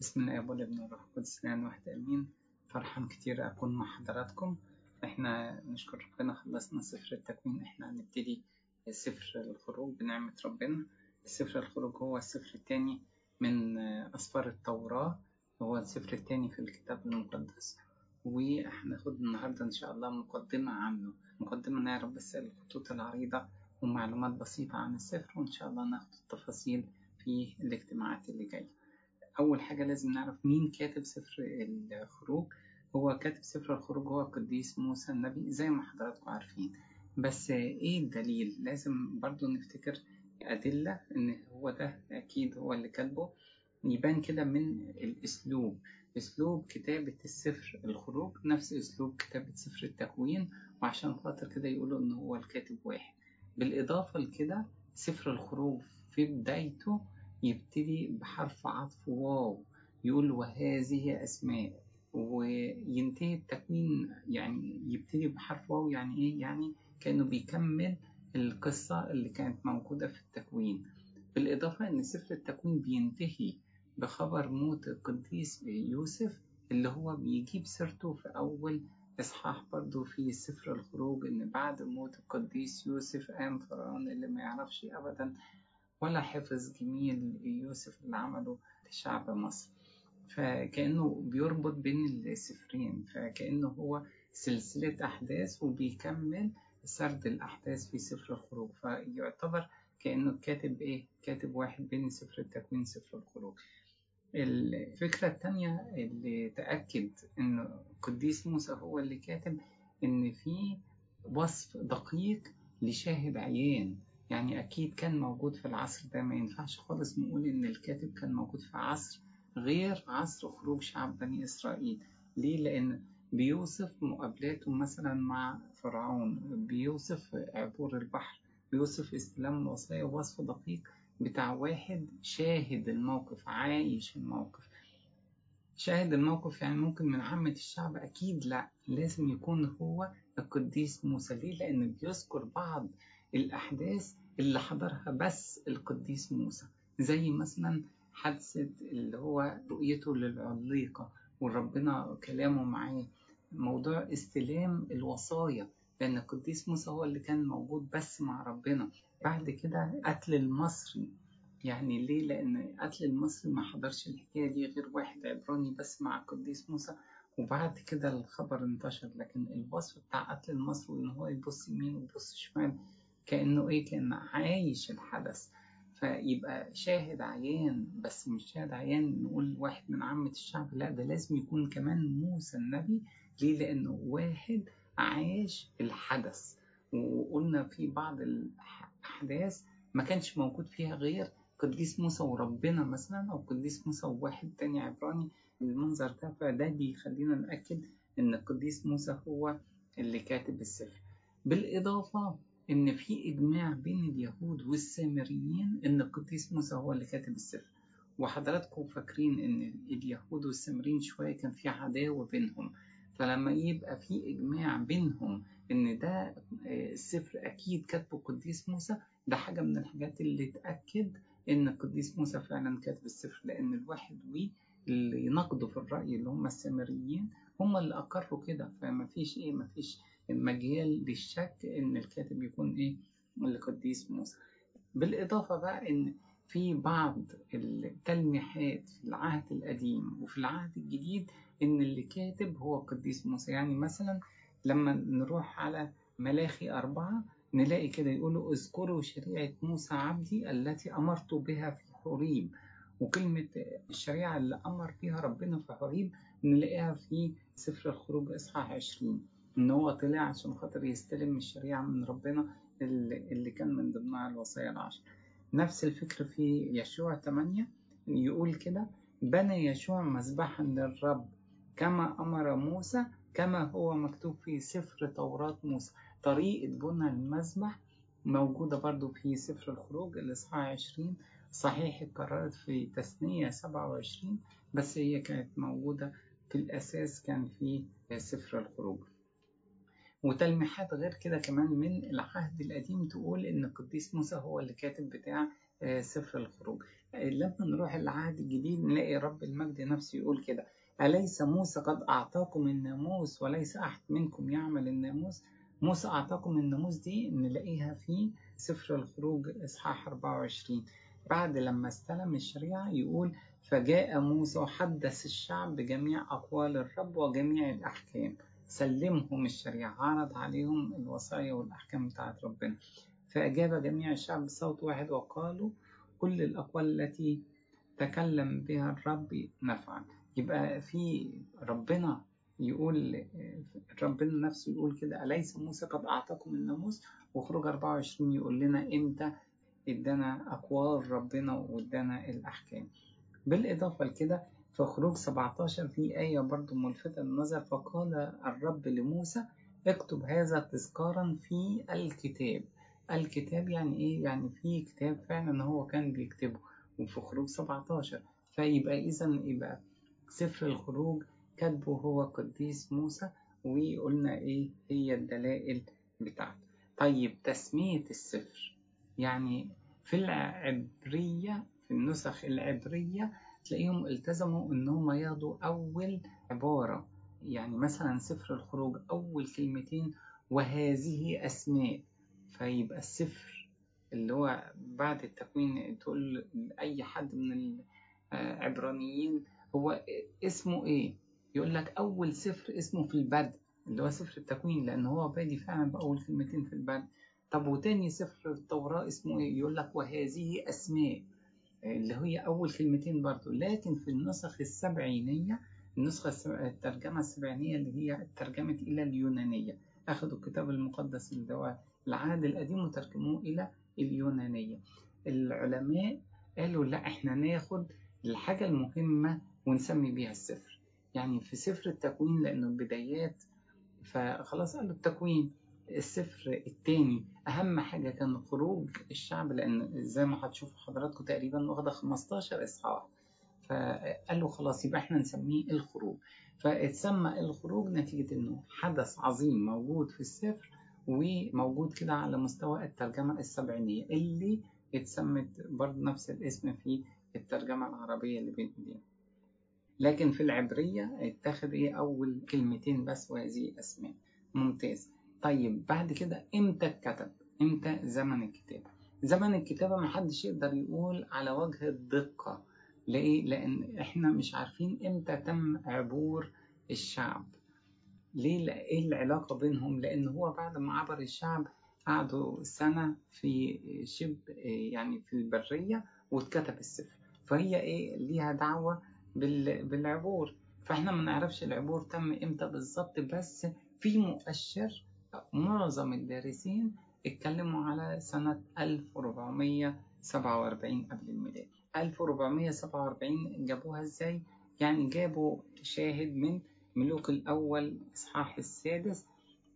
بسم الله الاب والابن والروح القدس. الان واحد آمين. فرحان كتير أكون مع حضراتكم. إحنا نشكر ربنا خلصنا سفر التكوين. إحنا هنبتدي سفر الخروج بنعمة ربنا. سفر الخروج هو السفر الثاني من أسفار التوراة. هو السفر الثاني في الكتاب المقدس. وهناخد النهارده إن شاء الله مقدمة عنه مقدمة نعرف بس الخطوط العريضة ومعلومات بسيطة عن السفر. وإن شاء الله ناخد التفاصيل في الاجتماعات اللي جاية. أول حاجة لازم نعرف مين كاتب سفر الخروج. هو كاتب سفر الخروج هو القديس موسى النبي زي ما حضراتكم عارفين. بس إيه الدليل؟ لازم برضو نفتكر أدلة إن هو ده أكيد هو اللي كاتبه. يبان كده من الأسلوب. أسلوب كتابة السفر الخروج نفس أسلوب كتابة سفر التكوين وعشان خاطر كده يقولوا إن هو الكاتب واحد. بالإضافة لكده سفر الخروج في بدايته يبتدي بحرف عطف واو يقول وهذه أسماء وينتهي التكوين يعني يبتدي بحرف واو يعني إيه؟ يعني كأنه بيكمل القصة اللي كانت موجودة في التكوين. بالإضافة إن سفر التكوين بينتهي بخبر موت القديس يوسف اللي هو بيجيب سيرته في أول إصحاح برضو في سفر الخروج إن بعد موت القديس يوسف قام فرعون اللي ما يعرفش أبدا ولا حفظ جميل يوسف اللي عمله لشعب مصر. فكأنه بيربط بين السفرين فكأنه هو سلسلة أحداث وبيكمل سرد الأحداث في سفر الخروج. فيعتبر كأنه كاتب إيه؟ كاتب واحد بين سفر التكوين وسفر الخروج. الفكرة التانية اللي تأكد إن القديس موسى هو اللي كاتب إن في وصف دقيق لشاهد عيان. يعني أكيد كان موجود في العصر ده. ما ينفعش خالص نقول إن الكاتب كان موجود في عصر غير عصر خروج شعب بني إسرائيل. ليه؟ لأن بيوصف مقابلاته مثلا مع فرعون بيوصف عبور البحر بيوصف استلام الوصايا وصف دقيق بتاع واحد شاهد الموقف عايش الموقف. شاهد الموقف يعني ممكن من عامة الشعب؟ أكيد لا. لازم يكون هو القديس موسى. ليه؟ لأن بيذكر بعض الأحداث اللي حضرها بس القديس موسى زي مثلا حادثة اللي هو رؤيته للعليقة وربنا كلامه معاه. موضوع استلام الوصايا لأن القديس موسى هو اللي كان موجود بس مع ربنا. بعد كده قتل المصري. يعني ليه؟ لأن قتل المصري ما حضرش الحكاية دي غير واحد عبراني بس مع القديس موسى وبعد كده الخبر انتشر. لكن الوصف بتاع قتل المصري وإن هو يبص يمين ويبص شمال كأنه إيه كأنه عايش الحدث. فيبقى شاهد عيان بس مش شاهد عيان نقول واحد من عامة الشعب لا ده لازم يكون كمان موسى النبي. ليه؟ لأنه واحد عاش الحدث. وقلنا في بعض الأحداث ما كانش موجود فيها غير قديس موسى وربنا مثلا أو قديس موسى وواحد تاني عبراني. المنظر ده فده بيخلينا نأكد إن القديس موسى هو اللي كاتب السفر بالإضافة إن في إجماع بين اليهود والسامريين إن القديس موسى هو اللي كاتب السفر وحضراتكم فاكرين إن اليهود والسامريين شوية كان في عداوة بينهم. فلما يبقى في إجماع بينهم إن ده السفر أكيد كاتبه القديس موسى ده حاجة من الحاجات اللي تأكد إن القديس موسى فعلا كاتب السفر. لأن الواحد وي اللي يناقضوا في الرأي اللي هم السامريين هم اللي أقروا كده. فما فيش إيه ما فيش مجال للشك إن الكاتب يكون إيه؟ القديس موسى. بالإضافة بقى إن في بعض التلميحات في العهد القديم وفي العهد الجديد إن اللي كاتب هو القديس موسى. يعني مثلا لما نروح على ملاخي أربعة نلاقي كده يقولوا اذكروا شريعة موسى عبدي التي أمرت بها في حريب. وكلمة الشريعة اللي أمر بها ربنا في حريب نلاقيها في سفر الخروج إصحاح 20 إن هو طلع عشان خاطر يستلم الشريعة من ربنا اللي كان من ضمنها الوصايا العشر. نفس الفكر في يشوع 8 يقول كده بنى يشوع مذبحا للرب كما أمر موسى كما هو مكتوب في سفر توراة موسى. طريقة بنى المذبح موجودة برضو في سفر الخروج الإصحاح 20 صحيح اتكررت في تثنية 27 بس هي كانت موجودة في الأساس كان في سفر الخروج. وتلميحات غير كده كمان من العهد القديم تقول إن القديس موسى هو اللي كاتب بتاع سفر الخروج. لما نروح العهد الجديد نلاقي رب المجد نفسه يقول كده أليس موسى قد أعطاكم الناموس وليس أحد منكم يعمل الناموس؟ موسى أعطاكم الناموس دي نلاقيها في سفر الخروج إصحاح 24 بعد لما استلم الشريعة يقول فجاء موسى وحدث الشعب بجميع أقوال الرب وجميع الأحكام. سلمهم الشريعة عرض عليهم الوصايا والأحكام بتاعت ربنا. فأجاب جميع الشعب بصوت واحد وقالوا كل الأقوال التي تكلم بها الرب نفعا. يبقى في ربنا يقول ربنا نفسه يقول كده أليس موسى قد أعطاكم الناموس؟ وخروج 24 يقول لنا إمتى ادانا أقوال ربنا وادانا الأحكام. بالإضافة لكده في خروج 17 في آية برضو ملفتة للنظر فقال الرب لموسى اكتب هذا تذكارا في الكتاب. الكتاب يعني إيه؟ يعني في كتاب فعلا هو كان بيكتبه وفي خروج 17 فيبقى اذا يبقى سفر الخروج كاتبه هو قديس موسى وقلنا إيه؟ هي الدلائل بتاعته. طيب تسمية السفر يعني في العبرية في النسخ العبرية تلاقيهم التزموا إن هم ياخدوا أول عبارة. يعني مثلا سفر الخروج أول كلمتين وهذه أسماء. فيبقى السفر اللي هو بعد التكوين تقول لأي حد من العبرانيين هو اسمه إيه؟ يقول لك أول سفر اسمه في البدء اللي هو سفر التكوين لأن هو بادي فعلا بأول كلمتين في البدء طب وتاني سفر التوراة اسمه إيه؟ يقول لك وهذه أسماء. اللي هي أول كلمتين برضو. لكن في النسخ السبعينية النسخة الترجمة السبعينية اللي هي ترجمت إلى اليونانية. أخذوا الكتاب المقدس اللي هو العهد القديم وترجموه إلى اليونانية. العلماء قالوا لا إحنا ناخد الحاجة المهمة ونسمي بيها السفر. يعني في سفر التكوين لأنه البدايات فخلاص قالوا التكوين. السفر التاني. أهم حاجة كان خروج الشعب لأن زي ما هتشوفوا حضراتكم تقريبا واخدة 15 إصحاح. فقالوا خلاص يبقى إحنا نسميه الخروج. فاتسمى الخروج نتيجة إنه حدث عظيم موجود في السفر وموجود كده على مستوى الترجمة السبعينية اللي اتسمت برضه نفس الاسم في الترجمة العربية اللي بين إيدينا. لكن في العبرية اتخذ إيه؟ أول كلمتين بس وهذه أسماء. ممتاز. طيب بعد كده إمتى اتكتب؟ إمتى زمن الكتابة؟ زمن الكتابة محدش يقدر يقول على وجه الدقة. ليه؟ لأن إحنا مش عارفين إمتى تم عبور الشعب. ليه؟ إيه العلاقة بينهم؟ لأن هو بعد ما عبر الشعب قعدوا سنة في شبه يعني في البرية واتكتب السفر. فهي إيه؟ ليها دعوة بالعبور. فإحنا ما نعرفش العبور تم إمتى بالظبط بس في مؤشر معظم الدارسين اتكلموا على سنة 1447 قبل الميلاد. 1447 جابوها إزاي؟ يعني جابوا شاهد من ملوك الأول إصحاح السادس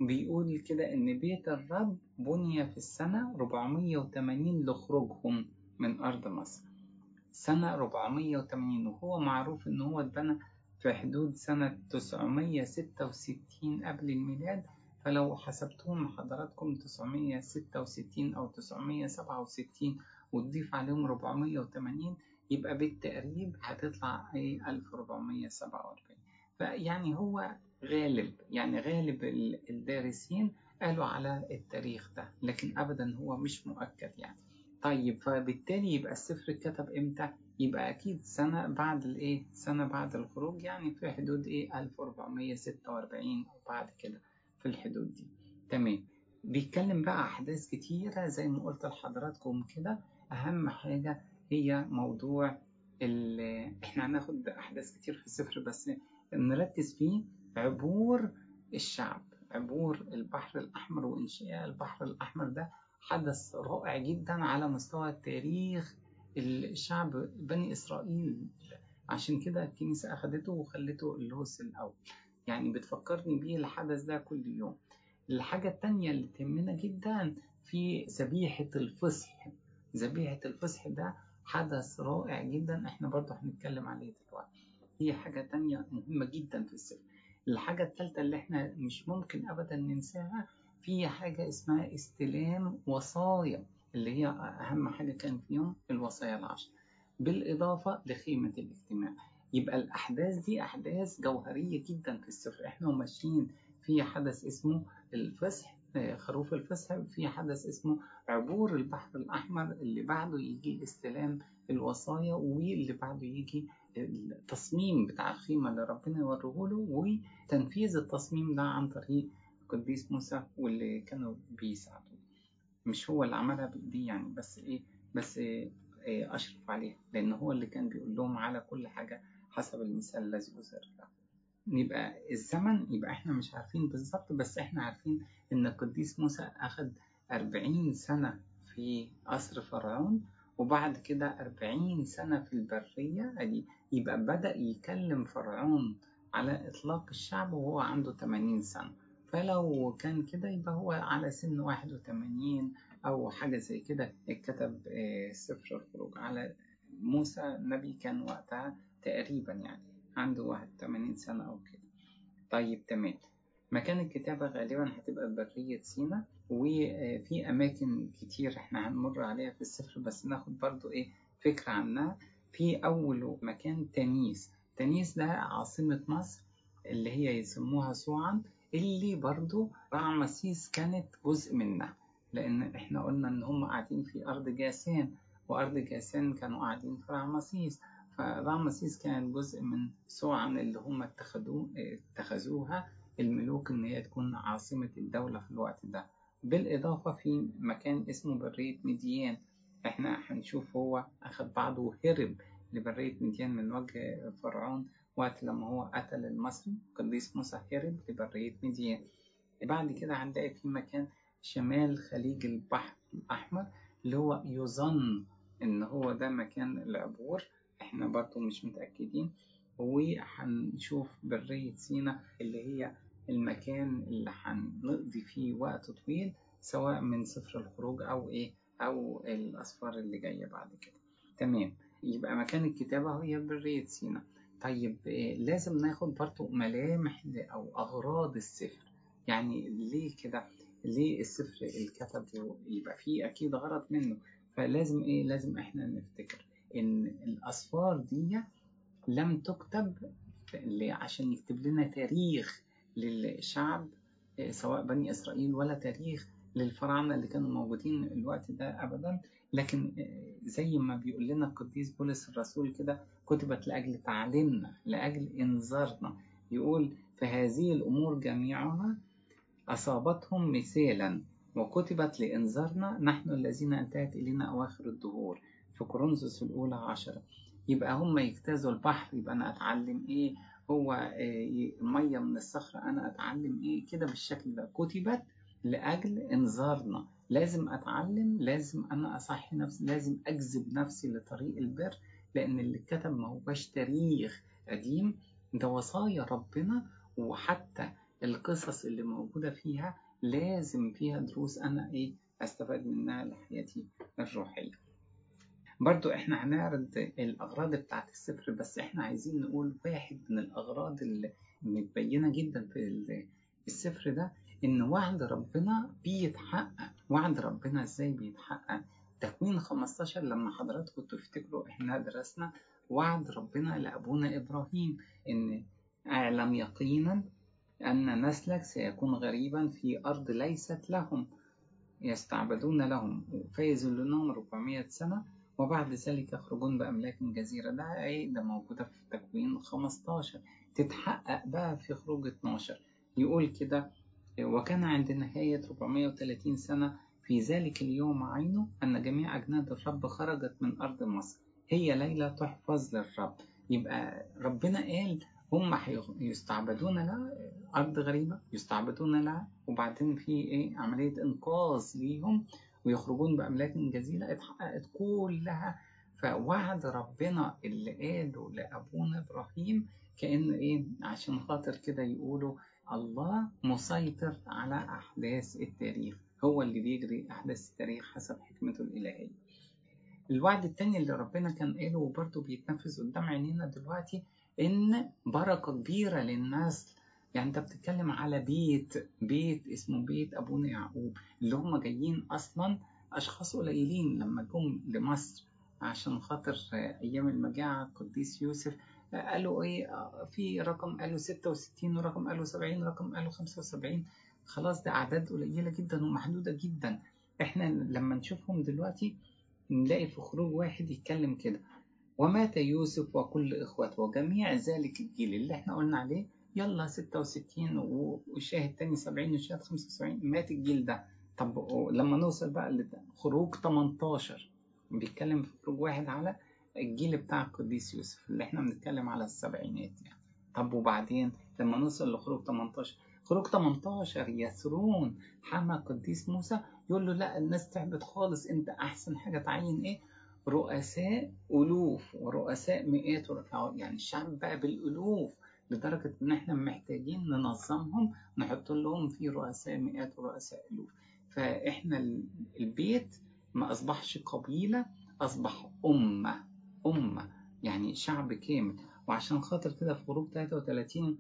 بيقول كده إن بيت الرب بني في السنة 480 لخروجهم من أرض مصر. سنة 480 وهو معروف إن هو اتبنى في حدود سنة 966 قبل الميلاد. فلو حسبتهم حضراتكم 966 أو 967 وتضيف عليهم 480 يبقى بالتقريب هتطلع إيه؟ 1447 فيعني هو غالب يعني غالب الدارسين قالوا على التاريخ ده لكن ابدا هو مش مؤكد يعني. طيب فبالتالي يبقى السفر اتكتب إمتى؟ يبقى أكيد سنة بعد الإيه؟ سنة بعد الخروج يعني في حدود إيه؟ 1446 أو بعد كده. في الحدود دي. تمام. بيتكلم بقى أحداث كتيرة زي ما قلت لحضراتكم كده. أهم حاجة هي موضوع إحنا هناخد أحداث كتير في السفر بس نركز فيه عبور الشعب عبور البحر الأحمر وإنشاء البحر الأحمر ده حدث رائع جدا على مستوى التاريخ الشعب بني إسرائيل. عشان كده الكنيسة أخدته وخلته اللوس الأول. يعني بتفكرني بيه الحدث ده كل يوم. الحاجة التانية اللي تهمنا جدا في ذبيحة الفصح. ذبيحة الفصح ده حدث رائع جدا إحنا برضه هنتكلم عليه دلوقتي. هي حاجة تانية مهمة جدا في السفر الحاجة التالتة اللي إحنا مش ممكن ابدا ننساها في حاجة اسمها استلام وصايا اللي هي أهم حاجة كان فيهم الوصايا العشر. بالإضافة لخيمة الاجتماع. يبقى الأحداث دي أحداث جوهرية جدا في السفر. إحنا ماشيين في حدث اسمه الفصح خروف الفصح في حدث اسمه عبور البحر الأحمر اللي بعده يجي استلام الوصايا واللي بعده يجي التصميم بتاع الخيمة اللي ربنا يوريه له وتنفيذ التصميم ده عن طريق القديس موسى واللي كانوا بيساعدوه. مش هو اللي عملها بإيديه يعني بس إيه بس إيه أشرف عليها لأن هو اللي كان بيقول لهم على كل حاجة حسب المثال الذي له. يبقى الزمن يبقى إحنا مش عارفين بالظبط بس إحنا عارفين إن القديس موسى اخد أربعين سنة في قصر فرعون وبعد كده أربعين سنة في البرية. أدي يبقى بدأ يكلم فرعون على إطلاق الشعب وهو عنده 80 سنة. فلو كان كده يبقى هو على سن 81 أو حاجة زي كده. اتكتب سفر الخروج على موسى. النبي كان وقتها تقريبا يعني عنده 81 سنة أو كده. طيب تمام. مكان الكتابة غالبا هتبقى برية سينا وفي أماكن كتير إحنا هنمر عليها في السفر بس ناخد برضو إيه فكرة عنها. في أول مكان تنيس. تنيس ده عاصمة مصر اللي هي يسموها سوعا اللي برضو رعمسيس كانت جزء منها. لأن إحنا قلنا إن هم قاعدين في أرض جاسان وأرض جاسان كانوا قاعدين في رعمسيس فرعمسيس كانت جزء من سوعا اللي هم اتخذوه اتخذوها الملوك إن هي تكون عاصمة الدولة في الوقت ده. بالإضافة في مكان اسمه برية مديان إحنا هنشوف هو أخد بعضه وهرب لبرية مديان من وجه فرعون وقت لما هو قتل المصري. قديس موسى هرب لبرية مديان بعد كده هنلاقي في مكان شمال خليج البحر الأحمر اللي هو يظن إن هو ده مكان العبور. إحنا برضو مش متأكدين وهنشوف برية سينا اللي هي المكان اللي هنقضي فيه وقت طويل سواء من سفر الخروج أو إيه أو الأسفار اللي جاية بعد كده. تمام. يبقى مكان الكتابة هي برية سينا. طيب إيه لازم ناخد برضو ملامح أو أغراض السفر. يعني ليه كده؟ ليه السفر الكتب يبقى فيه أكيد غرض منه؟ فلازم إيه؟ لازم إحنا نفتكر. إن الأسفار دي لم تكتب عشان يكتب لنا تاريخ للشعب سواء بني إسرائيل ولا تاريخ للفراعنة اللي كانوا موجودين الوقت ده أبدا. لكن زي ما بيقول لنا القديس بولس الرسول كده كتبت لأجل تعليمنا لأجل إنذارنا. يقول فهذه الأمور جميعها أصابتهم مثالا وكتبت لإنذارنا نحن الذين أنتهت إلينا أواخر الدهور. في كورنثوس الأولى عشرة. يبقى هم يجتازوا البحر يبقى أنا أتعلم إيه؟ هو مية من الصخرة أنا أتعلم إيه؟ كده بالشكل ده. كتبت لأجل إنذارنا. لازم أتعلم لازم أنا أصحي نفسي لازم أجذب نفسي لطريق البر لأن اللي اتكتب ما هوش تاريخ قديم. ده وصايا ربنا وحتى القصص اللي موجودة فيها لازم فيها دروس أنا إيه؟ أستفاد منها لحياتي الروحية. برضو إحنا هنعرض الأغراض بتاعت السفر بس إحنا عايزين نقول واحد من الأغراض اللي متبينة جدا في السفر ده إن وعد ربنا بيتحقق. وعد ربنا إزاي بيتحقق؟ تكوين 15 لما حضراتكم تفتكروا إحنا درسنا وعد ربنا لأبونا إبراهيم إن أعلم يقينا أن نسلك سيكون غريبا في أرض ليست لهم يستعبدون لهم فيذلونهم 400 سنة وبعد ذلك يخرجون بأملاك جزيرة. ده إيه ده موجودة في تكوين 15 تتحقق بقى في خروج 12 يقول كده وكان عند نهاية 430 سنة في ذلك اليوم عينه أن جميع أجناد الرب خرجت من أرض مصر. هي ليلة تحفظ للرب. يبقى ربنا قال هم يستعبدون لها أرض غريبة يستعبدون لها. وبعدين في إيه؟ عملية إنقاذ ليهم. ويخرجون بأملاك جزيلة اتحققت كلها. فوعد ربنا اللي قاله لأبونا إبراهيم كأن إيه عشان خاطر كده يقولوا الله مسيطر على أحداث التاريخ. هو اللي بيجري أحداث التاريخ حسب حكمته الإلهية. الوعد التاني اللي ربنا كان قاله وبرضه بيتنفذ قدام عينينا دلوقتي إن بركة كبيرة للنسل يعني انت بتتكلم على بيت بيت اسمه بيت ابونا يعقوب اللي هم جايين أصلا أشخاص قليلين لما جم لمصر عشان خاطر أيام المجاعة قديس يوسف قالوا إيه في رقم قالوا ستة وستين ورقم قالوا سبعين رقم قالوا خمسة وسبعين. خلاص ده أعداد قليلة جدا ومحدودة جدا. إحنا لما نشوفهم دلوقتي نلاقي في خروج واحد يتكلم كده. ومات يوسف وكل إخوته وجميع ذلك الجيل اللي إحنا قلنا عليه يلا ستة وستين وشاهد تاني سبعين وشاهد خمسة وسبعين. مات الجيل ده. طب لما نوصل بقى لخروج 18 بيتكلم في خروج واحد على الجيل بتاع القديس يوسف اللي إحنا بنتكلم على السبعينات يعني. طب وبعدين لما نوصل لخروج 18 خروج 18 يسرون حما قديس موسى يقول له لا الناس تعبت خالص. انت احسن حاجة تعين إيه؟ رؤساء ألوف ورؤساء مئات يعني الشعب بقى بالألوف. لدرجة إن إحنا محتاجين ننظمهم نحط لهم في رؤساء مئات ورؤساء ألوف. فإحنا البيت ما أصبحش قبيلة أصبح أمة أمة يعني شعب كامل. وعشان خاطر كده في خروج 33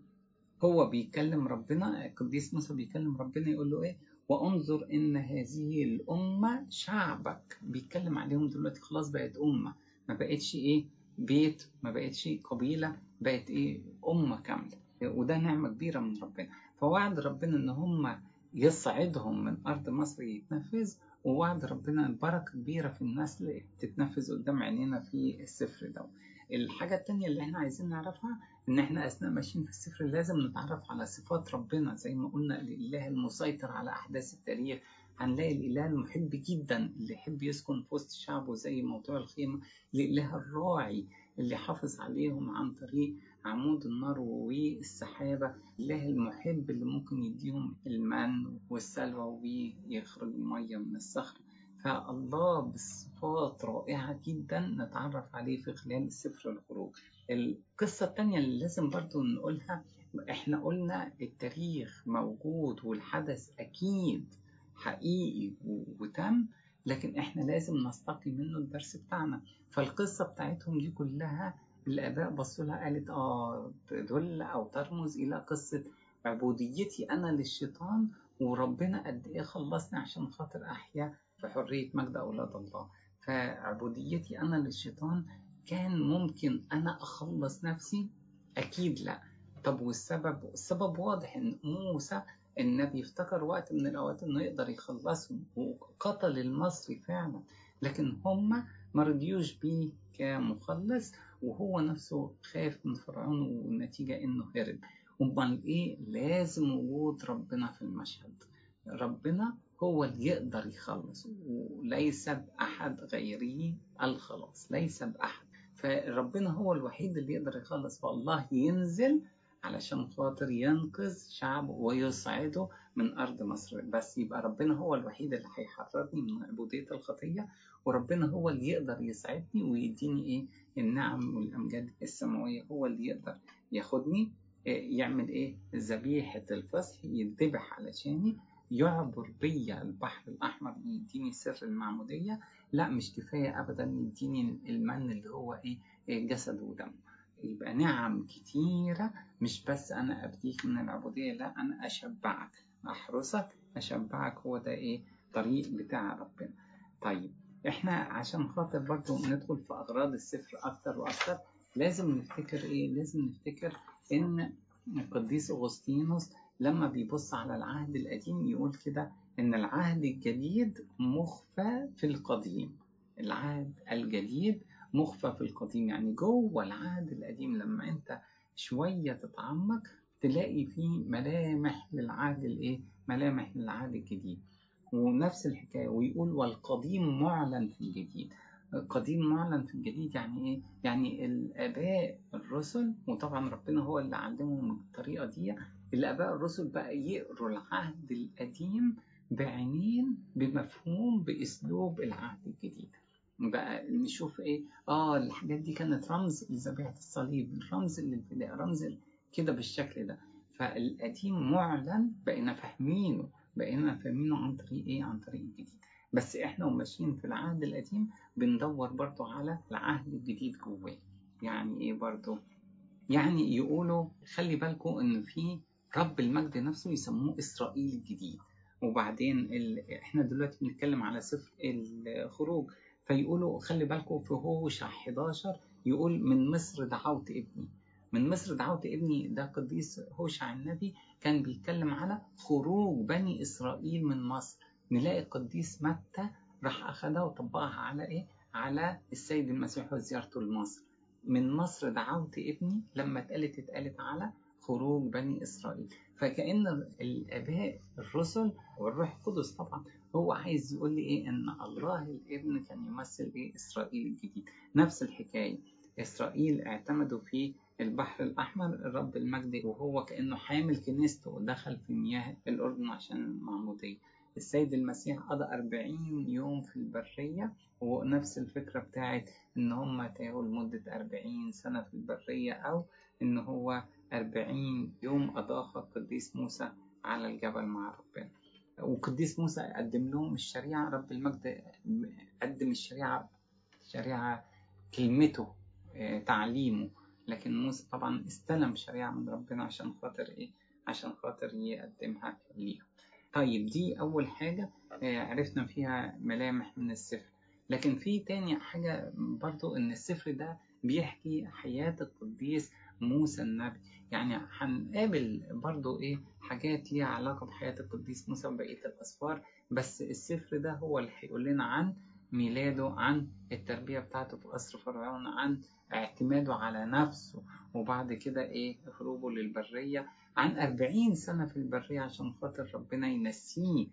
هو بيكلم ربنا القديس موسى بيكلم ربنا يقول له إيه؟ وأنظر إن هذه الأمة شعبك. بيتكلم عليهم دلوقتي خلاص بقت أمة. ما بقتش إيه؟ بيت ما بقتش قبيلة بقت إيه؟ أمة كاملة. وده نعمة كبيرة من ربنا. فوعد ربنا إن هم يصعدهم من أرض مصر يتنفذ ووعد ربنا بركة كبيرة في النسل تتنفذ قدام عينينا في السفر ده. الحاجة التانية اللي إحنا عايزين نعرفها إن إحنا أثناء ماشيين في السفر لازم نتعرف على صفات ربنا. زي ما قلنا الاله المسيطر على أحداث التاريخ هنلاقي الاله المحب جدا اللي يحب يسكن في وسط شعبه زي موضوع الخيمة الاله الراعي اللي حافظ عليهم عن طريق عمود النار والسحابة الله المحب اللي ممكن يديهم المن والسلوى ويخرج المية من الصخر. فالله بصفات رائعة جدا نتعرف عليه في خلال سفر الخروج. القصة التانية اللي لازم برضو نقولها إحنا قلنا التاريخ موجود والحدث أكيد. حقيقي وتم لكن إحنا لازم نستقي منه الدرس بتاعنا. فالقصة بتاعتهم دي كلها الآباء بصوا لها قالت آه تدل أو ترمز إلى قصة عبوديتي أنا للشيطان وربنا قد إيه خلصني عشان خاطر أحيا في حرية مجد أولاد الله. فعبوديتي أنا للشيطان كان ممكن أنا أخلص نفسي؟ أكيد لا. طب والسبب؟ السبب واضح إن موسى النبي افتكر وقت من الأوقات إنه يقدر يخلصهم وقتل المصري فعلا. لكن هم ما رضيوش بيه كمخلص وهو نفسه خاف من فرعون والنتيجة إنه هرب. أمال إيه؟ لازم وجود ربنا في المشهد. ربنا هو اللي يقدر يخلص وليس بأحد غيره الخلاص ليس بأحد. فربنا هو الوحيد اللي يقدر يخلص فالله ينزل علشان خاطر ينقذ شعبه ويصعده من أرض مصر. بس يبقى ربنا هو الوحيد اللي هيحررني من عبودية الخطية وربنا هو اللي يقدر يسعدني ويديني إيه؟ النعم والأمجاد السماوية هو اللي يقدر ياخدني يعمل إيه؟ ذبيحة الفصح يذبح علشاني يعبر بيا البحر الأحمر يديني سر المعمودية. لا مش كفاية أبدا يديني المن اللي هو إيه جسد ودم. يبقى نعم كتيرة مش بس أنا أبديك من العبودية لا أنا أشبعك. أحرسك أشبعك هو ده إيه؟ طريق بتاع ربنا. طيب إحنا عشان خاطر برضو ندخل في أغراض السفر أكتر وأكتر لازم نفتكر إيه؟ لازم نفتكر إن القديس أغسطينوس لما بيبص على العهد القديم يقول كده إن العهد الجديد مخفى في القديم. العهد الجديد مخفى في القديم يعني جوه العهد القديم لما انت شوية تتعمق تلاقي فيه ملامح للعهد الايه؟ ملامح للعهد الجديد. ونفس الحكاية ويقول والقديم معلن في الجديد. القديم معلن في الجديد يعني إيه؟ يعني الآباء الرسل وطبعا ربنا هو اللي علمهم الطريقة دي الآباء الرسل بقى يقروا العهد القديم بعينين بمفهوم بأسلوب العهد الجديد. بقى نشوف إيه؟ آه الحاجات دي كانت رمز لذبيحة الصليب رمز للفداء رمز كده بالشكل ده. فالقديم معلن بقينا فاهمينه بقينا فاهمينه عن طريق إيه؟ عن طريق الجديد. بس إحنا وماشيين في العهد القديم بندور برضو على العهد الجديد جواه. يعني إيه برضو؟ يعني يقولوا خلي بالكم إن في رب المجد نفسه يسموه إسرائيل الجديد. وبعدين ال... إحنا دلوقتي بنتكلم على سفر الخروج. فيقولوا خلي بالكم في هوشع 11 يقول من مصر دعوت ابني. من مصر دعوت ابني ده قديس هوشع النبي كان بيتكلم على خروج بني إسرائيل من مصر. نلاقي القديس متى راح أخدها وطبقها على إيه؟ على السيد المسيح وزيارته لمصر. من مصر دعوت ابني لما اتقالت اتقالت على خروج بني إسرائيل. فكأن الآباء الرسل والروح القدس طبعا هو عايز يقول لي إيه؟ إن الله الابن كان يمثل إيه؟ إسرائيل الجديد. نفس الحكاية. إسرائيل اعتمدوا في البحر الأحمر الرب المجد وهو كأنه حامل كنيسته ودخل في مياه الأردن عشان المعمودية السيد المسيح قضى أربعين يوم في البرية ونفس الفكرة بتاعت إن هم تاهوا لمدة أربعين سنة في البرية أو إن هو أربعين يوم أضاف القديس موسى على الجبل مع ربنا. وقديس موسى قدم لهم الشريعة رب المجد قدم الشريعة شريعة كلمته تعليمه. لكن موسى طبعا استلم شريعة من ربنا عشان خاطر إيه؟ عشان خاطر يقدمها ليهم. طيب دي أول حاجة عرفنا فيها ملامح من السفر. لكن في تاني حاجة برضو إن السفر ده بيحكي حياة القديس موسى النبي. يعني هنقابل برضو إيه حاجات ليها علاقة بحياة القديس موسى وبقية الأسفار بس السفر ده هو اللي هيقول لنا عن ميلاده عن التربية بتاعته في قصر فرعون عن اعتماده على نفسه وبعد كده إيه هروبه للبرية. عن أربعين سنة في البرية عشان خاطر ربنا ينسيه.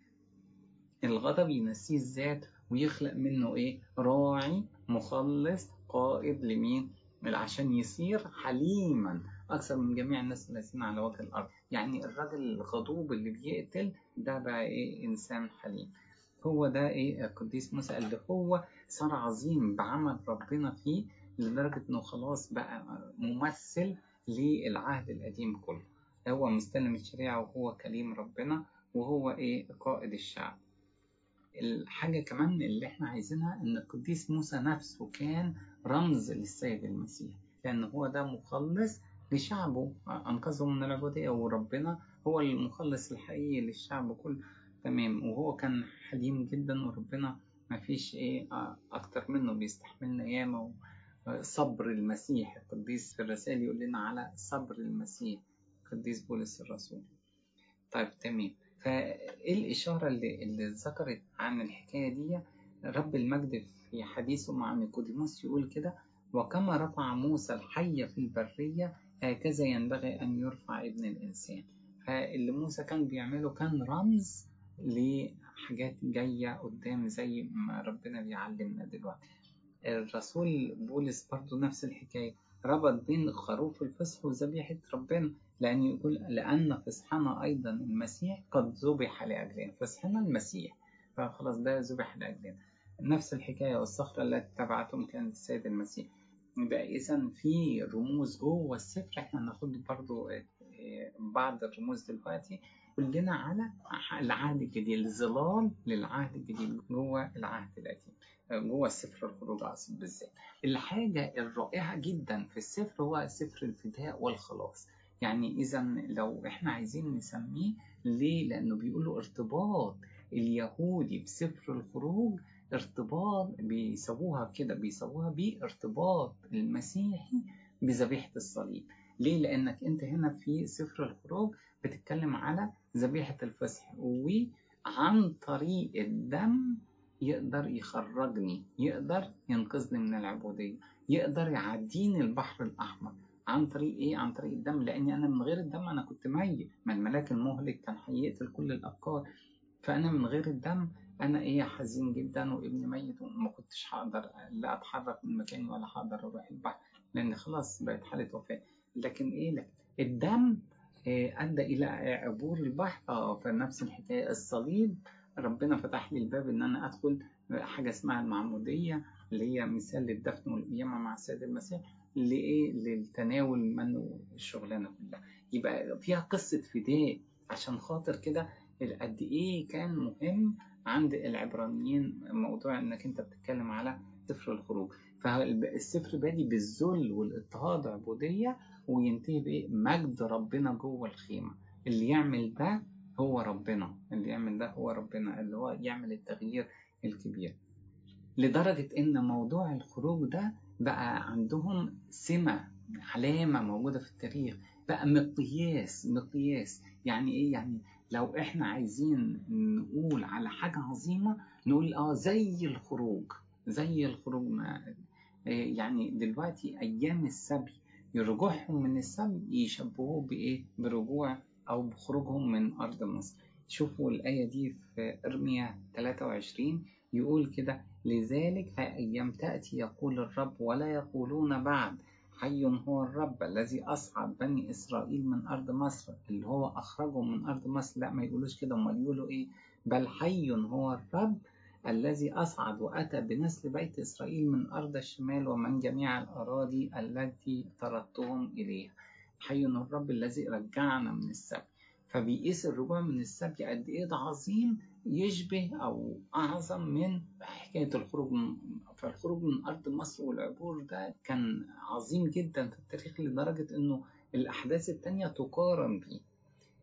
الغضب ينسيه الذات ويخلق منه إيه راعي مخلص قائد لمين؟ عشان يصير حليما. أكثر من جميع الناس الذين على وجه الأرض. يعني الراجل الغضوب اللي بيقتل ده بقى إيه؟ إنسان حليم. هو ده إيه؟ القديس موسى اللي هو صار عظيم بعمل ربنا فيه لدرجة إنه خلاص بقى ممثل للعهد القديم كله. هو مستلم الشريعة وهو كليم ربنا وهو إيه؟ قائد الشعب. الحاجة كمان اللي إحنا عايزينها إن القديس موسى نفسه كان رمز للسيد المسيح. لأن هو ده مخلص لشعبه أنقذهم من العبودية وربنا هو المخلص الحقيقي للشعب كله. تمام. وهو كان حليم جدا وربنا ما فيش إيه أكتر منه. بيستحملنا ياما صبر المسيح. القديس في الرسائل يقول لنا على صبر المسيح. القديس بولس الرسول. طيب تمام. فإيه الإشارة اللي, اللي ذكرت عن الحكاية دي؟ رب المجد في حديثه مع نيقوديموس يقول كده وكما رفع موسى الحي في البرية هكذا ينبغي أن يرفع ابن الإنسان. فاللي موسى كان بيعمله كان رمز لحاجات جاية قدام زي ما ربنا بيعلمنا دلوقتي. الرسول بولس برضو نفس الحكاية. ربط بين خروف الفصح وذبيحة ربنا. لأن يقول لأن فصحنا أيضا المسيح قد ذبح لأجلنا. فصحنا المسيح. فخلاص ده ذبح لأجلنا. نفس الحكاية والصخرة التي تبعتهم كانت السيد المسيح. يبقى إذا في رموز جوه السفر إحنا هناخد برضو بعض الرموز دلوقتي كلنا على العهد الجديد الظلال للعهد الجديد جوه العهد القديم جوه السفر الخروج اقصد بالذات. الحاجة الرائعة جدا في السفر هو سفر الفداء والخلاص. يعني إذا لو إحنا عايزين نسميه ليه؟ لأنه بيقولوا ارتباط اليهودي بسفر الخروج ارتباط بيسووها كده بيسووها بارتباط المسيحي بذبيحة الصليب. ليه؟ لأنك أنت هنا في سفر الخروج بتتكلم على ذبيحة الفصح وعن طريق الدم يقدر يخرجني يقدر ينقذني من العبودية يقدر يعديني البحر الأحمر. عن طريق إيه؟ عن طريق الدم لأني أنا من غير الدم أنا كنت ميت. ما الملاك المهلك كان هيقتل كل الأبكار فأنا من غير الدم أنا إيه حزين جدا وابني ميت وما كنتش هقدر لا أتحرك من مكاني ولا هقدر أروح البحر لأن خلاص بقت حالة وفاة. لكن إيه لكن الدم أدى إلى عبور البحر. آه فنفس الحكاية الصليب ربنا فتح لي الباب إن أنا أدخل حاجة اسمها المعمودية اللي هي مثال للدفن والقيامة مع السيد المسيح لإيه؟ للتناول منه الشغلانة كلها. يبقى فيها قصة فداء عشان خاطر كده قد إيه كان مهم عند العبرانيين موضوع إنك أنت بتتكلم على سفر الخروج. فالسفر بادي بالذل والإضطهاد عبودية وينتهي بإيه؟ مجد ربنا جوه الخيمة. اللي يعمل ده هو ربنا. اللي يعمل ده هو ربنا. اللي هو يعمل التغيير الكبير. لدرجة إن موضوع الخروج ده بقى عندهم سمة علامة موجودة في التاريخ. بقى مقياس مقياس. يعني إيه؟ يعني لو إحنا عايزين نقول على حاجة عظيمة نقول آه زي الخروج زي الخروج ما يعني دلوقتي أيام السبي رجوعهم من السبي يشبهوه بإيه؟ برجوع أو بخروجهم من أرض مصر شوفوا الآية دي في إرميا 23 يقول كده لذلك ها أيام تأتي يقول الرب ولا يقولون بعد حي هو الرب الذي أصعد بني إسرائيل من أرض مصر. اللي هو أخرجهم من أرض مصر لا ما يقولوش كده. أمال يقولوا إيه؟ بل حي هو الرب الذي أصعد وأتى بنسل بيت إسرائيل من أرض الشمال ومن جميع الأراضي التي طردتهم إليها. حي الرب الذي رجعنا من السبي فبيقيس الرجوع من السبي قد إيه ده عظيم يشبه أو أعظم من حكاية الخروج من فالخروج من أرض مصر والعبور ده كان عظيم جدا في التاريخ لدرجة إنه الأحداث التانية تقارن بيه.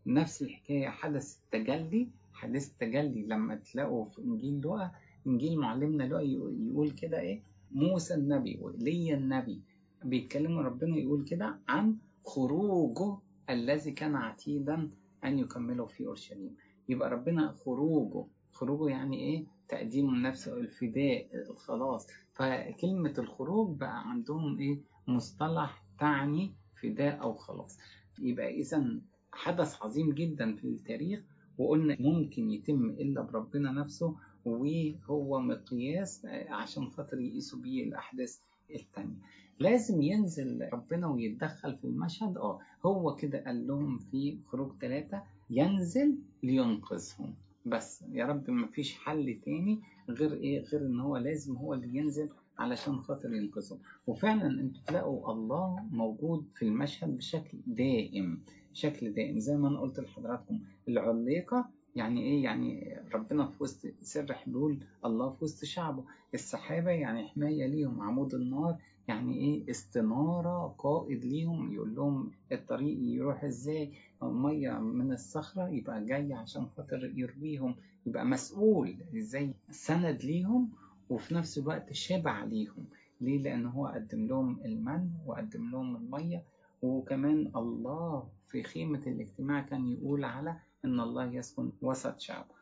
نفس الحكاية حدث التجلي. حديث التجلي لما تلاقوا في إنجيل لوقا إنجيل معلمنا لوقا يقول كده إيه؟ موسى النبي وإيليا النبي. بيتكلموا ربنا يقول كده عن خروجه الذي كان عتيدا أن يكمله في أورشليم. يبقى ربنا خروجه. خروجه يعني إيه؟ تقديم النفس الفداء الخلاص فكلمة الخروج بقى عندهم إيه؟ مصطلح تعني فداء أو خلاص. يبقى إذا حدث عظيم جدا في التاريخ وقلنا ممكن يتم إلا بربنا نفسه وهو مقياس عشان خاطر يقيسوا بيه الأحداث التانية. لازم ينزل ربنا ويتدخل في المشهد. آه هو كده قال لهم في خروج ثلاثة ينزل لينقذهم. بس يا رب ما فيش حل تاني غير إيه؟ غير ان هو لازم هو اللي ينزل علشان خاطر ينقذهم. وفعلا أنتوا تلاقوا الله موجود في المشهد بشكل دائم شكل دائم. زي ما أنا قلت لحضراتكم العليقة يعني إيه؟ يعني ربنا في وسط سر حلول الله في وسط شعبه. السحابة يعني حماية ليهم عمود النار يعني إيه؟ استنارة قائد ليهم يقول لهم الطريق يروح إزاي؟ مية من الصخرة يبقى جاي عشان خاطر يرويهم يبقى مسؤول إزاي؟ سند ليهم وفي نفس الوقت شبع ليهم. ليه؟ لأن هو قدم لهم المن وقدم لهم المية. وكمان الله في خيمة الاجتماع كان يقول على إن الله يسكن وسط شعبه.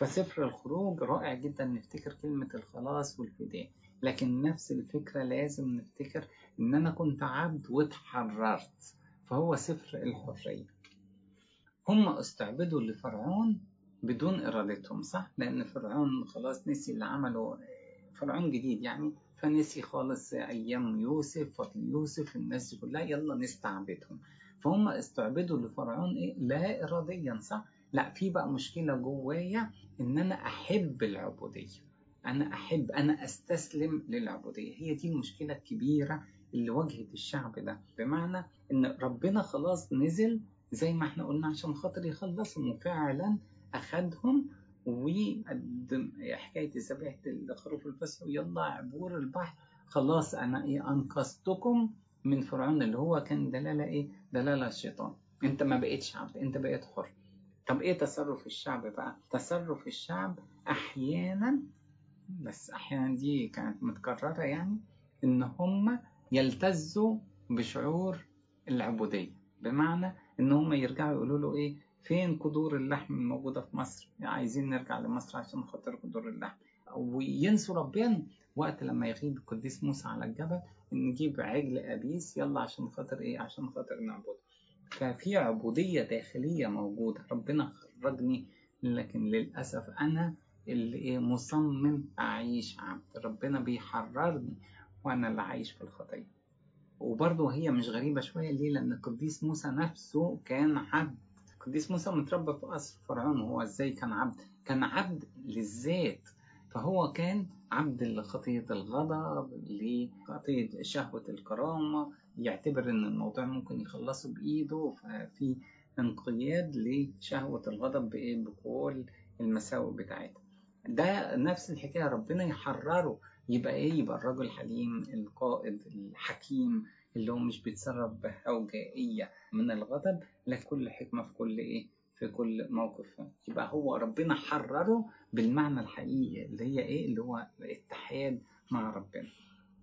فسفر الخروج رائع جدا نفتكر كلمة الخلاص والفداء لكن نفس الفكرة لازم نفتكر إن أنا كنت عبد واتحررت فهو سفر الحرية هم استعبدوا لفرعون بدون إرادتهم صح؟ لأن فرعون خلاص نسي اللي عمله فرعون جديد يعني فنسي خالص أيام يوسف فضل يوسف الناس دي كلها يلا نستعبدهم فهم استعبدوا لفرعون إيه؟ لا إراديا صح؟ لا في بقى مشكلة جوايا إن أنا أحب العبودية. أنا أحب أنا أستسلم للعبودية. هي دي المشكلة الكبيرة اللي واجهت الشعب ده. بمعنى إن ربنا خلاص نزل زي ما إحنا قلنا عشان خاطر يخلصهم وفعلا أخدهم وقدم حكاية ذبيحة الخروف الفسح ويلا عبور البحر. خلاص أنا إيه أنقذتكم من فرعون اللي هو كان دلالة إيه؟ دلالة الشيطان. أنت ما بقيتش عبد أنت بقيت حر. طب إيه تصرف الشعب بقى؟ تصرف الشعب أحيانا بس أحيانا دي كانت متكررة يعني إن هم يلتزوا بشعور العبودية. بمعنى إن هم يرجعوا يقولوا له إيه؟ فين قدور اللحم الموجودة في مصر؟ يعني عايزين نرجع لمصر عشان خاطر قدور اللحم. وينسوا ربنا وقت لما يغيب القديس موسى على الجبل نجيب عجل أبيس يلا عشان خاطر إيه؟ عشان خاطر نعبده. ففي عبودية داخلية موجودة. ربنا خرجني لكن للأسف أنا اللي إيه مصمم أعيش عبد. ربنا بيحررني وأنا اللي عايش في الخطية. وبرضه هي مش غريبة شوية. ليه؟ لأن القديس موسى نفسه كان عبد. القديس موسى متربى في قصر فرعون. هو إزاي كان عبد؟ كان عبد للذات. فهو كان عبد لخطية الغضب لخطية شهوة الكرامة يعتبر إن الموضوع ممكن يخلصه بإيده ففي انقياد لشهوة الغضب بإيه؟ بكل المساوئ بتاعتها. ده نفس الحكاية ربنا يحرره. يبقى إيه؟ يبقى الرجل الحليم القائد الحكيم اللي هو مش بيتصرف بهوجائية من الغضب لكن كل حكمة في كل إيه؟ في كل موقف. يبقى هو ربنا حرره بالمعنى الحقيقي اللي هي إيه؟ اللي هو الاتحاد مع ربنا.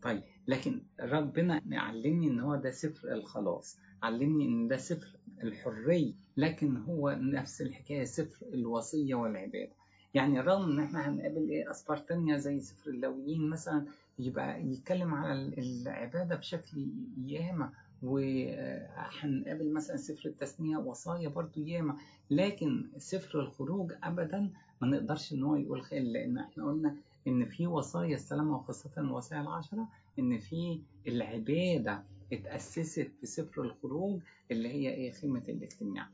طيب لكن ربنا علمني إن هو ده سفر الخلاص علمني إن ده سفر الحرية لكن هو نفس الحكاية سفر الوصية والعبادة. يعني رغم إن إحنا هنقابل إيه اسفار تانية زي سفر اللاويين مثلا يبقى يتكلم على العبادة بشكل ياما وهنقابل مثلا سفر التثنية وصايا برضو ياما لكن سفر الخروج أبدا ما نقدرش إن هو يقول خير لأن إحنا قلنا إن في وصايا السلامة وخاصة الوصايا العشرة إن في العبادة اتأسست في سفر الخروج اللي هي إيه خيمة الاجتماع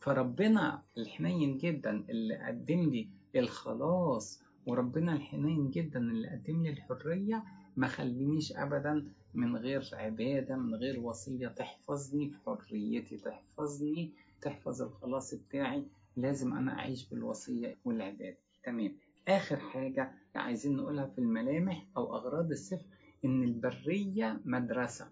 فربنا الحنين جدا اللي قدم لي الخلاص وربنا الحنين جدا اللي قدم لي الحرية ما خلينيش أبدا من غير عبادة من غير وصية تحفظني في حريتي تحفظني تحفظ الخلاص بتاعي. لازم أنا أعيش بالوصية والعبادة. تمام. آخر حاجة عايزين نقولها في الملامح أو أغراض السفر إن البرية مدرسة.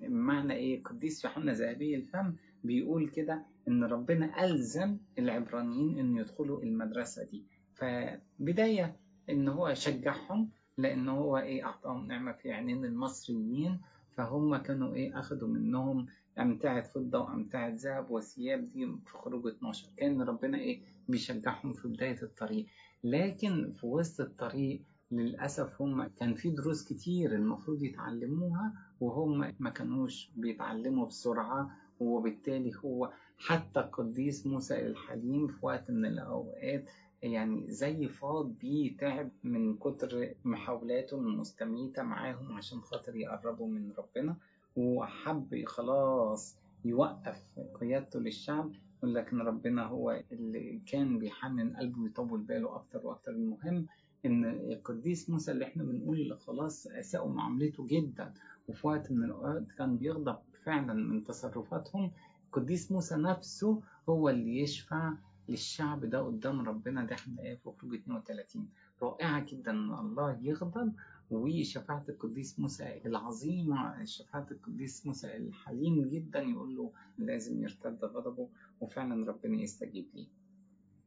معنى إيه؟ قديس يوحنا ذهبي الفم بيقول كده إن ربنا ألزم العبرانيين إن يدخلوا المدرسة دي. فبداية إن هو شجعهم لأن هو إيه؟ أعطاهم نعمة في عينين المصريين. فهم كانوا إيه؟ أخدوا منهم أمتعة فضة وأمتعة ذهب وثياب دي في خروج 12 كان ربنا إيه؟ بيشجعهم في بداية الطريق. لكن في وسط الطريق للأسف هم كان في دروس كتير المفروض يتعلموها وهم ما كانوش بيتعلموا بسرعة وبالتالي هو حتى القديس موسى الحليم في وقت من الأوقات يعني زي فاض بيه تعب من كتر محاولاته المستميتة معاهم عشان خاطر يقربوا من ربنا. وحب خلاص يوقف قيادته للشعب ولكن ربنا هو اللي كان بيحنن قلبه ويطول باله أكتر وأكتر. المهم إن القديس موسى اللي إحنا بنقول خلاص أساءوا معاملته جدا وفي وقت من الأوقات كان بيغضب فعلا من تصرفاتهم. القديس موسى نفسه هو اللي يشفع للشعب ده قدام ربنا. ده إحنا إيه في خروج 32 رائعة جدا إن الله يغضب وشفاعة القديس موسى العظيمة شفاعة القديس موسى الحليم جدا يقول له لازم يرتد غضبه وفعلا ربنا يستجيب ليه.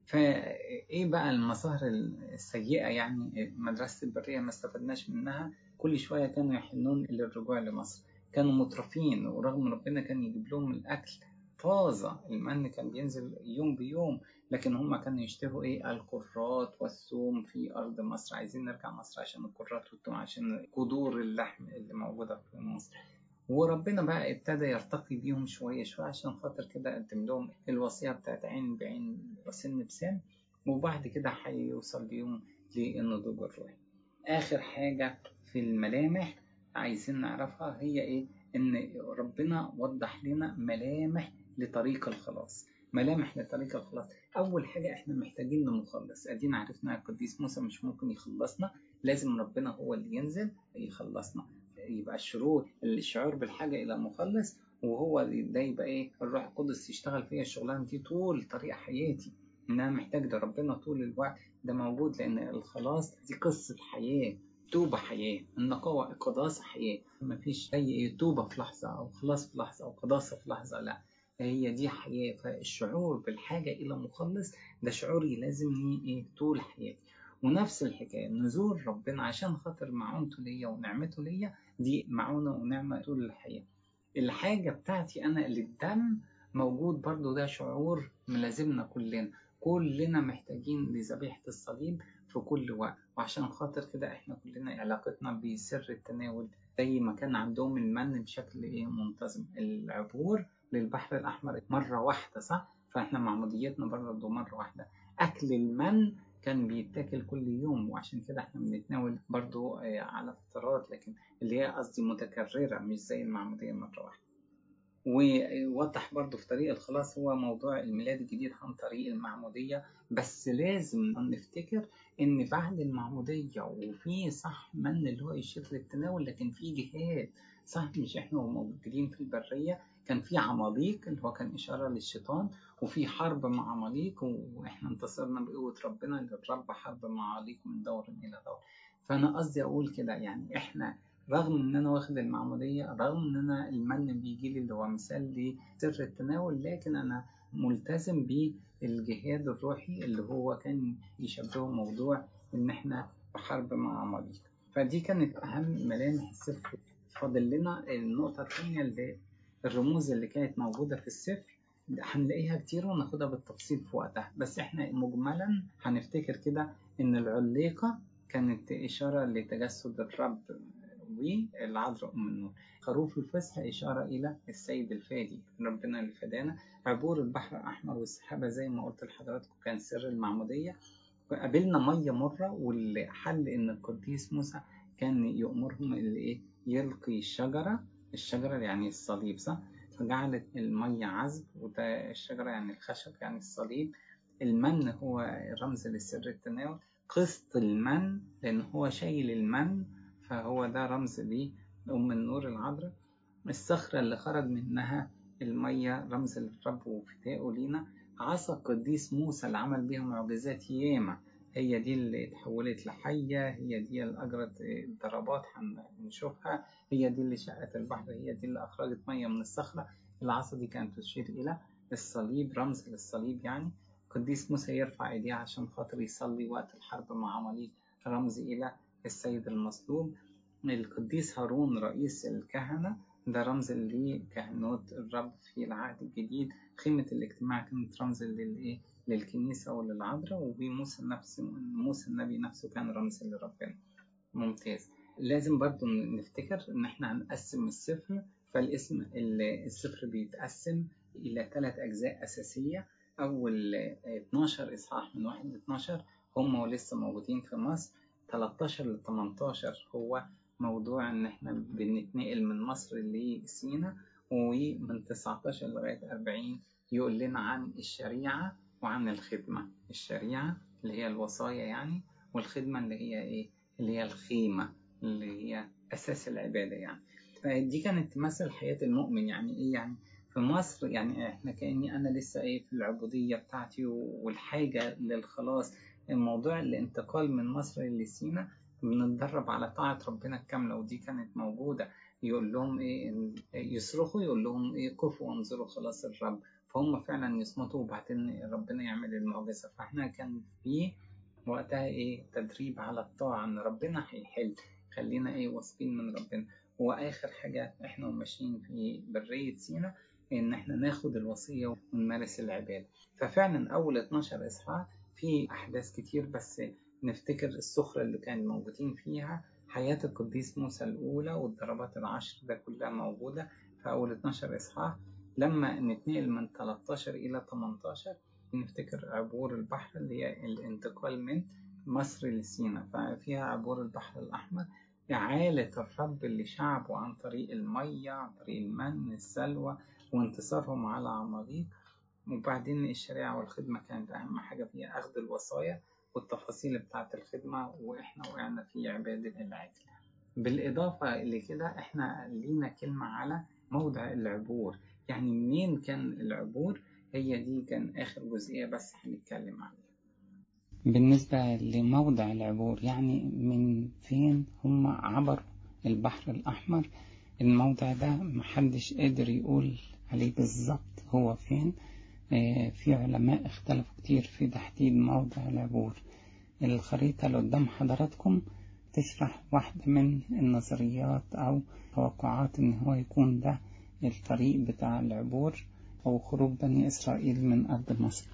فإيه بقى المظاهر السيئة؟ يعني مدرسة البرية ما استفدناش منها. كل شوية كانوا يحنون للرجوع لمصر. كانوا مترفين ورغم ربنا كان يجيب لهم الأكل. طازة المن كان بينزل يوم بيوم. لكن هم كانوا يشتهوا إيه؟ القرات والثوم في أرض مصر. عايزين نرجع مصر عشان القرات والثوم عشان قدور اللحم اللي موجودة في مصر. وربنا بقى ابتدى يرتقي بيهم شوية شوية عشان خاطر كده قدم لهم الوصية بتاعت عين بعين وسن بسن وبعد كده هيوصل بيهم للنضوج الروحي. آخر حاجة في الملامح عايزين نعرفها هي إيه؟ إن ربنا وضح لنا ملامح لطريق الخلاص. ملامح لطريق الخلاص أول حاجة إحنا محتاجين لمخلص أدينا عرفنا القديس موسى مش ممكن يخلصنا. لازم ربنا هو اللي ينزل يخلصنا. يبقى الشروط الشعور بالحاجة إلى مخلص وهو ده يبقى إيه الروح القدس يشتغل فيا الشغلانة دي طول طريق حياتي. إن أنا محتاج ده ربنا طول الوقت ده موجود لأن الخلاص دي قصة حياة توبة حياة. النقاوة القداسة حياة. مفيش أي توبة في لحظة أو خلاص في لحظة أو قداسة في لحظة لا. هي دي حياة. فالشعور بالحاجة إلى مخلص ده شعور يلازمني إيه؟ طول حياتي. ونفس الحكاية نزول ربنا عشان خاطر معونته ليا ونعمته ليا دي معونة ونعمة طول الحياة. الحاجة بتاعتي أنا للدم موجود برضو ده شعور ملازمنا كلنا. كلنا محتاجين لذبيحة الصليب في كل وقت. وعشان خاطر كده إحنا كلنا علاقتنا بسر التناول. زي ما كان عندهم المن بشكل إيه؟ منتظم. العبور للبحر الأحمر مرة واحدة صح؟ فإحنا معموديتنا برضه مرة واحدة. أكل المن كان بيتاكل كل يوم وعشان كده إحنا بنتناول برضه على فترات لكن اللي هي قصدي متكررة مش زي المعمودية مرة واحدة. ووضح برضه في طريق الخلاص هو موضوع الميلاد الجديد عن طريق المعمودية. بس لازم نفتكر إن بعد المعمودية وفي صح من اللي هو يشير للتناول لكن في جهاد صح؟ مش إحنا موجودين في البرية. كان في عماليق اللي هو كان إشارة للشيطان وفي حرب مع عماليق وإحنا انتصرنا بقوة ربنا للرب حرب مع عماليق من دور إلى دور. فأنا قصدي أقول كده يعني إحنا رغم إن أنا واخد المعمودية رغم إن أنا المن بيجي لي اللي هو مثال لسر التناول لكن أنا ملتزم بالجهاد الروحي اللي هو كان يشبهه موضوع إن إحنا في حرب مع عماليق. فدي كانت أهم ملامح السفر فاضل لنا النقطة الثانية اللي الرموز اللي كانت موجودة في السفر هنلاقيها كتير وناخدها بالتفصيل في وقتها. بس إحنا مجملا هنفتكر كده إن العليقة كانت إشارة لتجسد الرب والعذراء أم النور. خروف الفصح إشارة إلى السيد الفادي ربنا اللي فدانا. عبور البحر الأحمر والسحابة زي ما قلت لحضراتكم كان سر المعمودية. قابلنا مية مرة واللي حل إن القديس موسى كان يأمرهم اللي إيه؟ يلقي الشجرة الشجرة يعني الصليب صح؟ فجعلت المية عذب وده الشجرة يعني الخشب يعني الصليب. المن هو رمز لسر التناول. قسط المن لأن هو شايل المن فهو ده رمز لأم النور العذراء. الصخرة اللي خرج منها المية رمز للرب وفدائه لينا. عصا القديس موسى اللي عمل بيها معجزات ياما. هي دي اللي اتحولت لحية هي دي اللي أجرت ضربات هنشوفها هي دي اللي شقت البحر هي دي اللي أخرجت مية من الصخرة. العصا دي كانت تشير إلى الصليب رمز للصليب يعني. قديس موسى يرفع إيديه عشان خاطر يصلي وقت الحرب مع عماليق رمز إلى السيد المصلوب القديس هارون رئيس الكهنة ده رمز لكهنوت الرب في العهد الجديد. خيمة الاجتماع كانت رمز للإيه؟ للكنيسة وللعذراء وموسى نفسه موسى النبي نفسه كان رمز لربنا. ممتاز. لازم برضو نفتكر إن إحنا هنقسم السفر فالاسم السفر بيتقسم إلى ثلاث أجزاء أساسية. أول 12 إصحاح من 1 ل 12 هم ولسه موجودين في مصر. 13 ل 18 هو موضوع إن إحنا بنتنقل من مصر لسينا ومن 19 لغاية 40 يقول لنا عن الشريعة. وعن الخدمة الشريعة اللي هي الوصايا يعني والخدمة اللي هي إيه؟ اللي هي الخيمة اللي هي أساس العبادة يعني. فدي كانت تمثل حياة المؤمن يعني إيه يعني؟ في مصر يعني إحنا كأني أنا لسه إيه في العبودية بتاعتي والحاجة للخلاص. الموضوع الانتقال من مصر لسينا بنتدرب على طاعة ربنا الكاملة ودي كانت موجودة. يقول لهم إيه يصرخوا يقول لهم إيه كفوا وانظروا خلاص الرب. فهم فعلا يصمتوا وبعدين ربنا يعمل المعجزة. فإحنا كان في وقتها إيه تدريب على الطاعة. إن ربنا هيحل خلينا إيه واثقين من ربنا. وآخر حاجة إحنا ماشيين في برية سينا إن إحنا ناخد الوصية ونمارس العبادة. ففعلا أول 12 إصحاح في أحداث كتير بس نفتكر السخرة اللي كانوا موجودين فيها. حياة القديس موسى الأولى والضربات العشر ده كلها موجودة في أول 12 إصحاح. لما نتنقل من 13 إلى 18 نفتكر عبور البحر اللي هي الانتقال من مصر لسينا. ففيها عبور البحر الأحمر إعالة الرب لشعبه عن طريق المية عن طريق المن السلوى وانتصارهم على عماليق. وبعدين الشريعة والخدمة كانت أهم حاجة فيها أخذ الوصايا. والتفاصيل بتاعة الخدمة وإحنا وقعنا في عبادة العجل. بالإضافة لكده إحنا لينا كلمة على موضع العبور. يعني منين كان العبور؟ هي دي كان آخر جزئية بس هنتكلم عليها. بالنسبة لموضع العبور يعني من فين هم عبروا البحر الأحمر؟ الموضع ده محدش قادر يقول عليه بالظبط هو فين. في علماء اختلفوا كتير في تحديد موضع العبور. الخريطة اللي قدام حضراتكم تشرح واحدة من النظريات أو توقعات إن هو يكون ده الطريق بتاع العبور أو خروج بني إسرائيل من أرض مصر.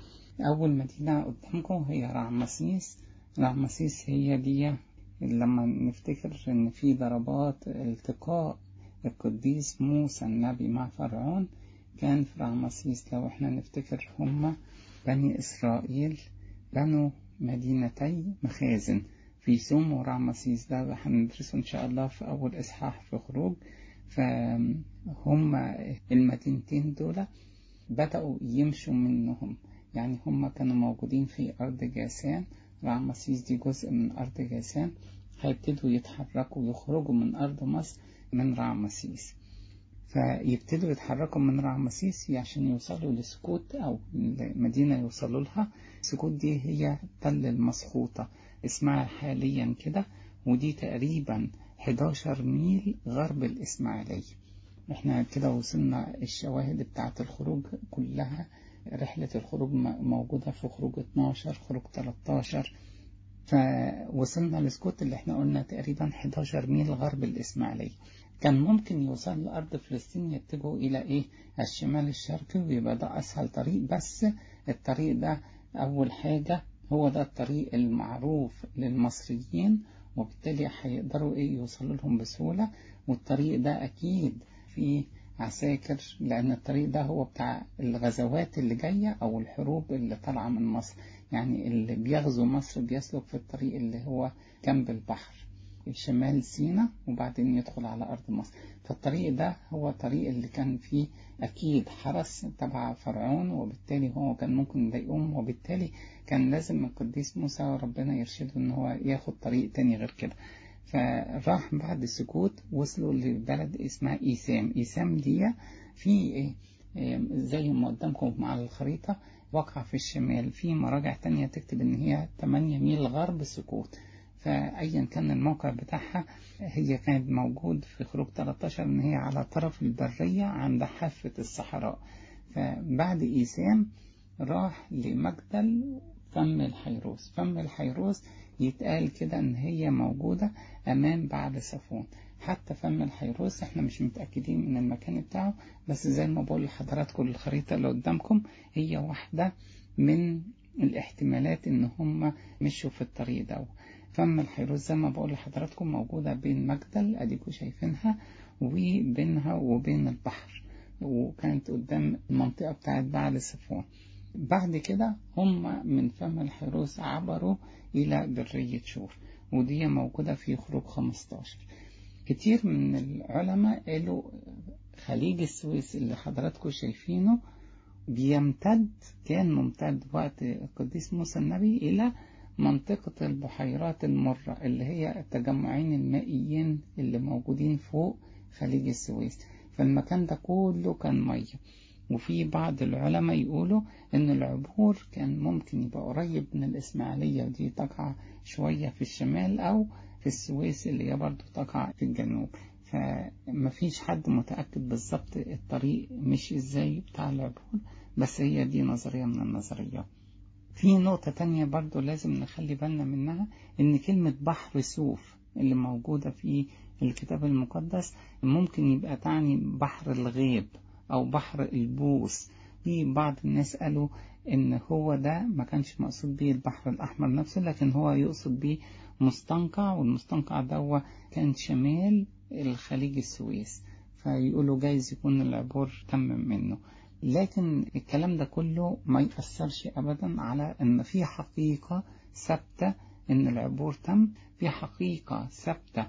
أول مدينة قدامكم هي رعمسيس. رعمسيس هي دي لما نفتكر إن في ضربات التقاء. القديس موسى النبي مع فرعون. كان في رعمسيس لو إحنا نفتكر هما بني إسرائيل بنوا مدينتي مخازن. في سوم ورعمسيس ده هندرسه إن شاء الله في أول إصحاح في خروج. فهم المدينتين دول بدأوا يمشوا منهم. يعني هم كانوا موجودين في أرض جاسان رعمسيس دي جزء من أرض جاسان هيبتدوا يتحركوا ويخرجوا من أرض مصر من رعمسيس فيبتدوا يتحركوا من رعمسيس عشان يوصلوا لسكوت أو مدينة يوصلوا لها. سكوت دي هي تل المسخوطة. اسمها حاليا كده ودي تقريبا 11 ميل غرب الإسماعيلية. إحنا كده وصلنا الشواهد بتاعة الخروج كلها. رحلة الخروج موجودة في خروج 12 خروج 13 فوصلنا لسكوت اللي إحنا قلنا تقريبا 11 ميل غرب الإسماعيلية. كان ممكن يوصل لأرض فلسطين يتجهوا إلى إيه؟ الشمال الشرقي ويبقى ده أسهل طريق بس الطريق ده أول حاجة هو ده الطريق المعروف للمصريين وبالتالي هيقدروا إيه؟ يوصلوا لهم بسهولة. والطريق ده أكيد فيه عساكر لأن الطريق ده هو بتاع الغزوات اللي جاية أو الحروب اللي طالعة من مصر. يعني اللي بيغزو مصر بيسلك في الطريق اللي هو جنب البحر. شمال سينا وبعدين يدخل على أرض مصر. فالطريق ده هو الطريق اللي كان فيه أكيد حرس تبع فرعون وبالتالي هو كان ممكن يضايقهم وبالتالي كان لازم القديس موسى ربنا يرشده إن هو ياخد طريق تاني غير كده. فراح بعد السكوت وصلوا لبلد اسمها إيسام. إيسام دي في زي ما قدامكم على الخريطة واقعة في الشمال. في مراجع تانية تكتب إن هي 8 ميل غرب السكوت فأيا كان الموقع بتاعها هي كانت موجود في خروج 13 إن هي على طرف البرية عند حافة الصحراء. فبعد إيسام راح لمجدل فم الحيروس. فم الحيروس يتقال كده إن هي موجودة أمام بعد صفون حتى فم الحيروس إحنا مش متأكدين من المكان بتاعه بس زي ما بقول لحضراتكم الخريطة اللي قدامكم هي واحدة من الاحتمالات إن هم مشوا في الطريق ده فم الحيروس زي ما بقول لحضراتكم موجودة بين مجدل اديكم شايفينها وبينها وبين البحر. وكانت قدام المنطقة بتاعت بعد صفون بعد كده هم من فم الحيروس عبروا إلى برية شور. ودي موجودة في خروج 15 كتير من العلماء قالوا خليج السويس اللي حضراتكم شايفينه بيمتد كان ممتد وقت القديس موسى النبي إلى منطقة البحيرات المرة اللي هي التجمعين المائيين اللي موجودين فوق خليج السويس. فالمكان ده كله كان مية. وفي بعض العلماء يقولوا إن العبور كان ممكن يبقى قريب من الإسماعيلية ودي تقع شوية في الشمال أو في السويس اللي هي برضو تقع في الجنوب. فمفيش حد متأكد بالظبط الطريق مش إزاي بتاع العبور بس هي دي نظرية من النظريات. في نقطة تانية برضو لازم نخلي بالنا منها إن كلمة بحر سوف اللي موجودة في الكتاب المقدس ممكن يبقى تعني بحر الغيب أو بحر البوس في بعض الناس قالوا إن هو ده ما كانش مقصود بيه البحر الأحمر نفسه لكن هو يقصد بيه مستنقع والمستنقع ده كان شمال الخليج السويس. فيقولوا جايز يكون العبور تم منه. لكن الكلام ده كله ما يأثرش أبدا على أن في حقيقة ثابتة أن العبور تم في حقيقة ثابتة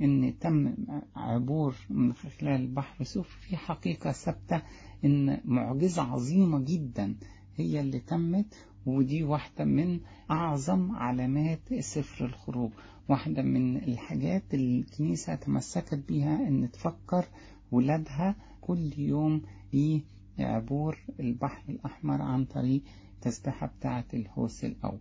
أن تم عبور من خلال بحر سوف في حقيقة ثابتة أن معجزة عظيمة جدا هي اللي تمت ودي واحدة من أعظم علامات سفر الخروج. واحدة من الحاجات اللي الكنيسة تمسكت بيها أن تفكر ولادها كل يوم بعبور البحر الأحمر عن طريق تسبيحة بتاعة الهوس الأول.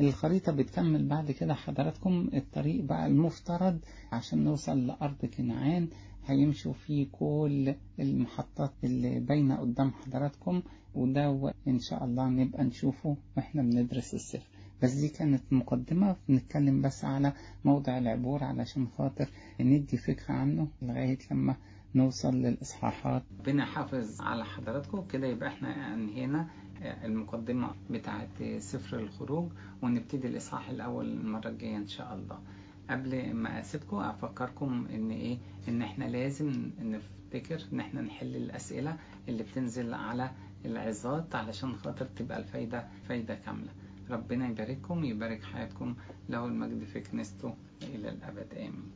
الخريطة بتكمل بعد كده حضراتكم. الطريق بقى المفترض عشان نوصل لأرض كنعان هيمشوا فيه كل المحطات اللي باينة قدام حضراتكم وده إن شاء الله نبقى نشوفه وإحنا بندرس السفر بس دي كانت مقدمة. بنتكلم بس على موضع العبور علشان خاطر ندي فكرة عنه لغاية لما نوصل للإصحاحات. ربنا حافظ على حضراتكم. كده يبقى إحنا انهينا المقدمة بتاعة سفر الخروج ونبتدي الإصحاح الأول المرة الجاية إن شاء الله. قبل ما أسيبكم أفكركم إن إيه؟ إن إحنا لازم نفتكر إن إحنا نحل الأسئلة اللي بتنزل على العظات علشان خاطر تبقى الفايدة فايدة كاملة. ربنا يبارككم يبارك حياتكم له المجد في كنيسته إلى الأبد. آمين.